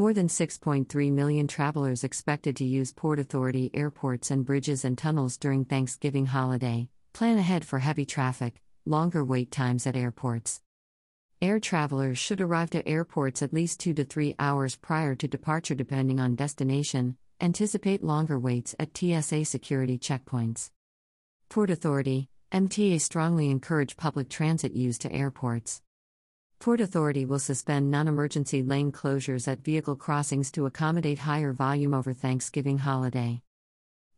More than 6.3 million travelers expected to use Port Authority airports and bridges and tunnels during Thanksgiving holiday. Plan ahead for heavy traffic, longer wait times at airports. Air travelers should arrive to airports at least 2 to 3 hours prior to departure depending on destination. Anticipate longer waits at TSA security checkpoints. Port Authority, MTA strongly encourage public transit use to airports. Port Authority will suspend non emergency lane closures at vehicle crossings to accommodate higher volume over Thanksgiving holiday.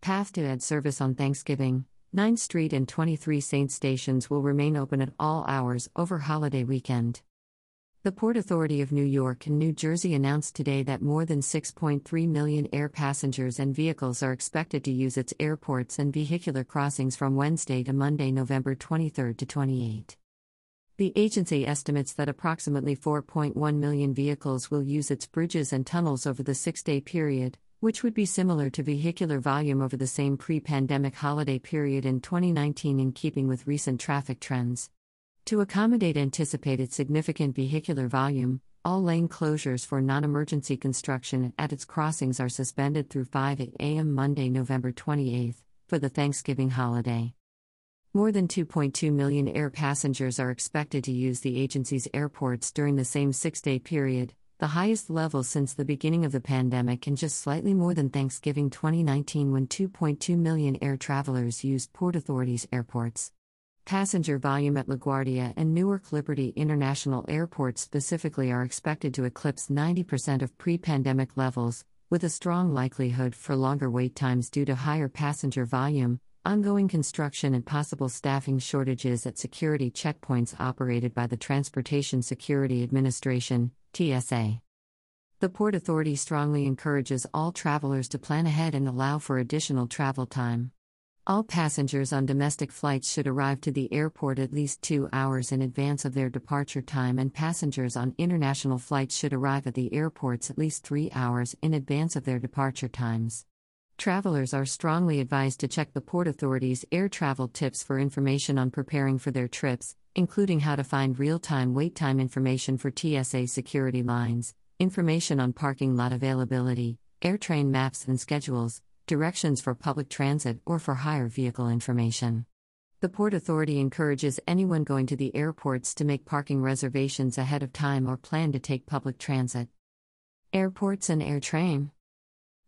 Path to add service on Thanksgiving, 9th Street and 23 Saint stations will remain open at all hours over holiday weekend. The Port Authority of New York and New Jersey announced today that more than 6.3 million air passengers and vehicles are expected to use its airports and vehicular crossings from Wednesday to Monday, November 23 to 28. The agency estimates that approximately 4.1 million vehicles will use its bridges and tunnels over the six day period, which would be similar to vehicular volume over the same pre pandemic holiday period in 2019 in keeping with recent traffic trends. To accommodate anticipated significant vehicular volume, all lane closures for non emergency construction at its crossings are suspended through 5 a.m. Monday, November 28, for the Thanksgiving holiday. More than 2.2 million air passengers are expected to use the agency's airports during the same six day period, the highest level since the beginning of the pandemic and just slightly more than Thanksgiving 2019 when 2.2 million air travelers used Port Authority's airports. Passenger volume at LaGuardia and Newark Liberty International Airports specifically are expected to eclipse 90% of pre pandemic levels, with a strong likelihood for longer wait times due to higher passenger volume, ongoing construction and possible staffing shortages at security checkpoints operated by the Transportation Security Administration, TSA. The Port Authority strongly encourages all travelers to plan ahead and allow for additional travel time. All passengers on domestic flights should arrive to the airport at least two hours in advance of their departure time, and passengers on international flights should arrive at the airports at least three hours in advance of their departure times. Travelers are strongly advised to check the Port Authority's air travel tips for information on preparing for their trips, including how to find real time wait time information for TSA security lines, information on parking lot availability, airtrain maps and schedules, directions for public transit or for hire vehicle information. The Port Authority encourages anyone going to the airports to make parking reservations ahead of time or plan to take public transit. Airports and AirTrain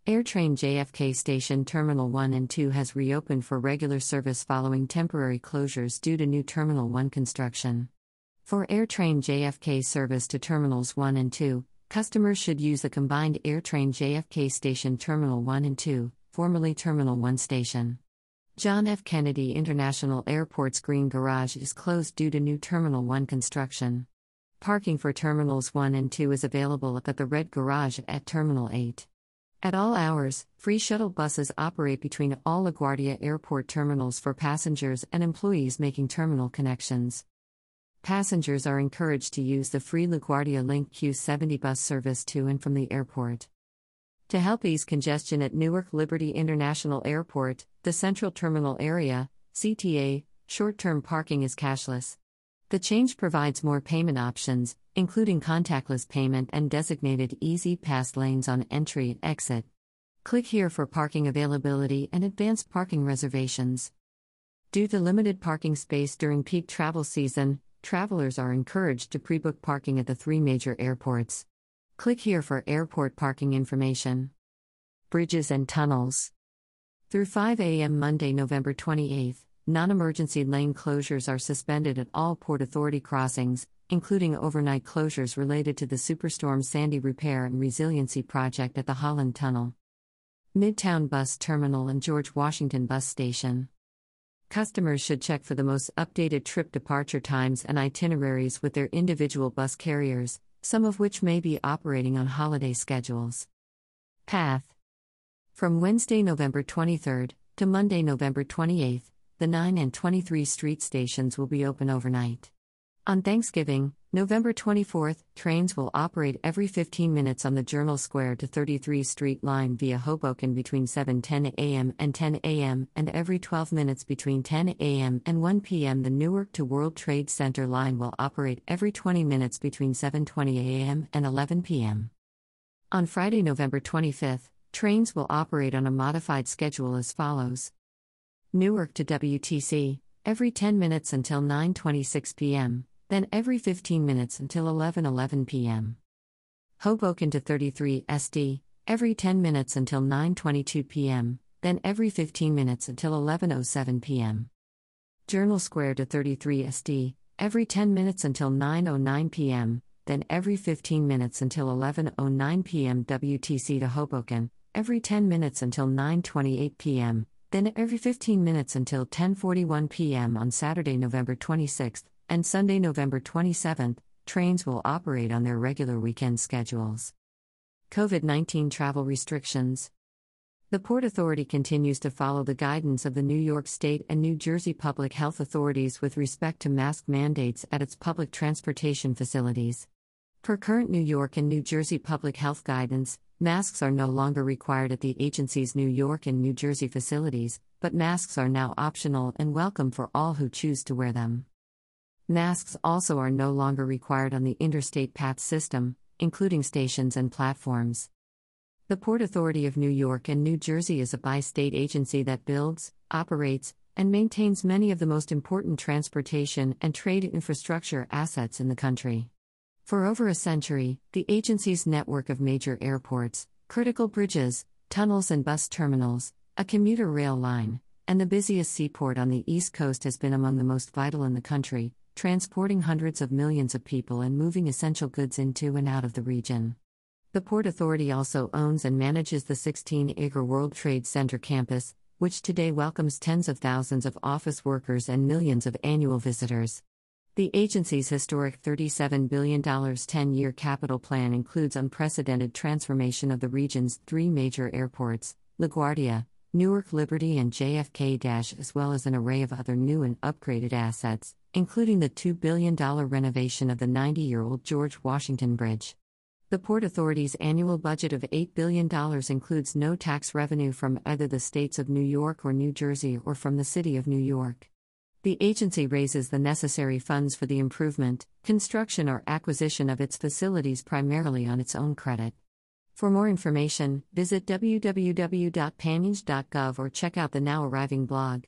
AirTrain JFK Station Terminal 1 and 2 has reopened for regular service following temporary closures due to new Terminal 1 construction. For AirTrain JFK service to Terminals 1 and 2, customers should use the combined AirTrain JFK Station Terminal 1 and 2, formerly Terminal 1 Station. John F. Kennedy International Airport's Green Garage is closed due to new Terminal 1 construction. Parking for Terminals 1 and 2 is available at the Red Garage at Terminal 8. At all hours, free shuttle buses operate between all LaGuardia Airport terminals for passengers and employees making terminal connections. Passengers are encouraged to use the free LaGuardia Link Q70 bus service to and from the airport. To help ease congestion at Newark Liberty International Airport, the Central Terminal Area, CTA, short term parking is cashless. The change provides more payment options, including contactless payment and designated E-ZPass lanes on entry and exit. Click here for parking availability and advanced parking reservations. Due to limited parking space during peak travel season, travelers are encouraged to pre book parking at the three major airports. Click here for airport parking information. Bridges and tunnels. Through 5 a.m. Monday, November 28, non emergency lane closures are suspended at all Port Authority crossings, including overnight closures related to the Superstorm Sandy Repair and Resiliency Project at the Holland Tunnel, Midtown Bus Terminal, and George Washington Bus Station. Customers should check for the most updated trip departure times and itineraries with their individual bus carriers, some of which may be operating on holiday schedules. Path From Wednesday, November 23rd to Monday, November 28th, the 9 and 23 street stations will be open overnight. On Thanksgiving, November 24th, trains will operate every 15 minutes on the Journal Square to 33 Street line via Hoboken between 7:10 a.m. and 10 a.m. and every 12 minutes between 10 a.m. and 1 p.m. The Newark to World Trade Center line will operate every 20 minutes between 7:20 a.m. and 11 p.m. On Friday, November 25th, trains will operate on a modified schedule as follows Newark to WTC, every 10 minutes until 9:26 p.m., then every 15 minutes until 11:11 p.m. Hoboken to 33 SD, every 10 minutes until 9:22 p.m., then every 15 minutes until 11:07 p.m. Journal Square to 33 SD, every 10 minutes until 9:09 p.m., then every 15 minutes until 11:09 p.m. WTC to Hoboken, every 10 minutes until 9:28 p.m., then every 15 minutes until 10:41 p.m. on Saturday, November 26th, and Sunday, November 27th. Trains will operate on their regular weekend schedules. COVID 19 travel restrictions. The Port Authority continues to follow the guidance of the New York State and New Jersey public health authorities with respect to mask mandates at its public transportation facilities. Per current New York and New Jersey public health guidance, masks are no longer required at the agency's New York and New Jersey facilities, but masks are now optional and welcome for all who choose to wear them. Masks also are no longer required on the interstate path system, including stations and platforms. The Port Authority of New York and New Jersey is a bi state agency that builds, operates, and maintains many of the most important transportation and trade infrastructure assets in the country. For over a century, the agency's network of major airports, critical bridges, tunnels, and bus terminals, a commuter rail line, and the busiest seaport on the East Coast has been among the most vital in the country, transporting hundreds of millions of people and moving essential goods into and out of the region. The Port Authority also owns and manages the 16 acre World Trade Center campus, which today welcomes tens of thousands of office workers and millions of annual visitors. The agency's historic $37 billion 10 year capital plan includes unprecedented transformation of the region's three major airports LaGuardia, Newark Liberty, and JFK as well as an array of other new and upgraded assets, including the $2 billion renovation of the 90 year old George Washington Bridge. The Port Authority's annual budget of $8 billion includes no tax revenue from either the states of New York or New Jersey or from the City of New York. The agency raises the necessary funds for the improvement, construction, or acquisition of its facilities primarily on its own credit. For more information, visit www.panyj.gov or check out the now arriving blog.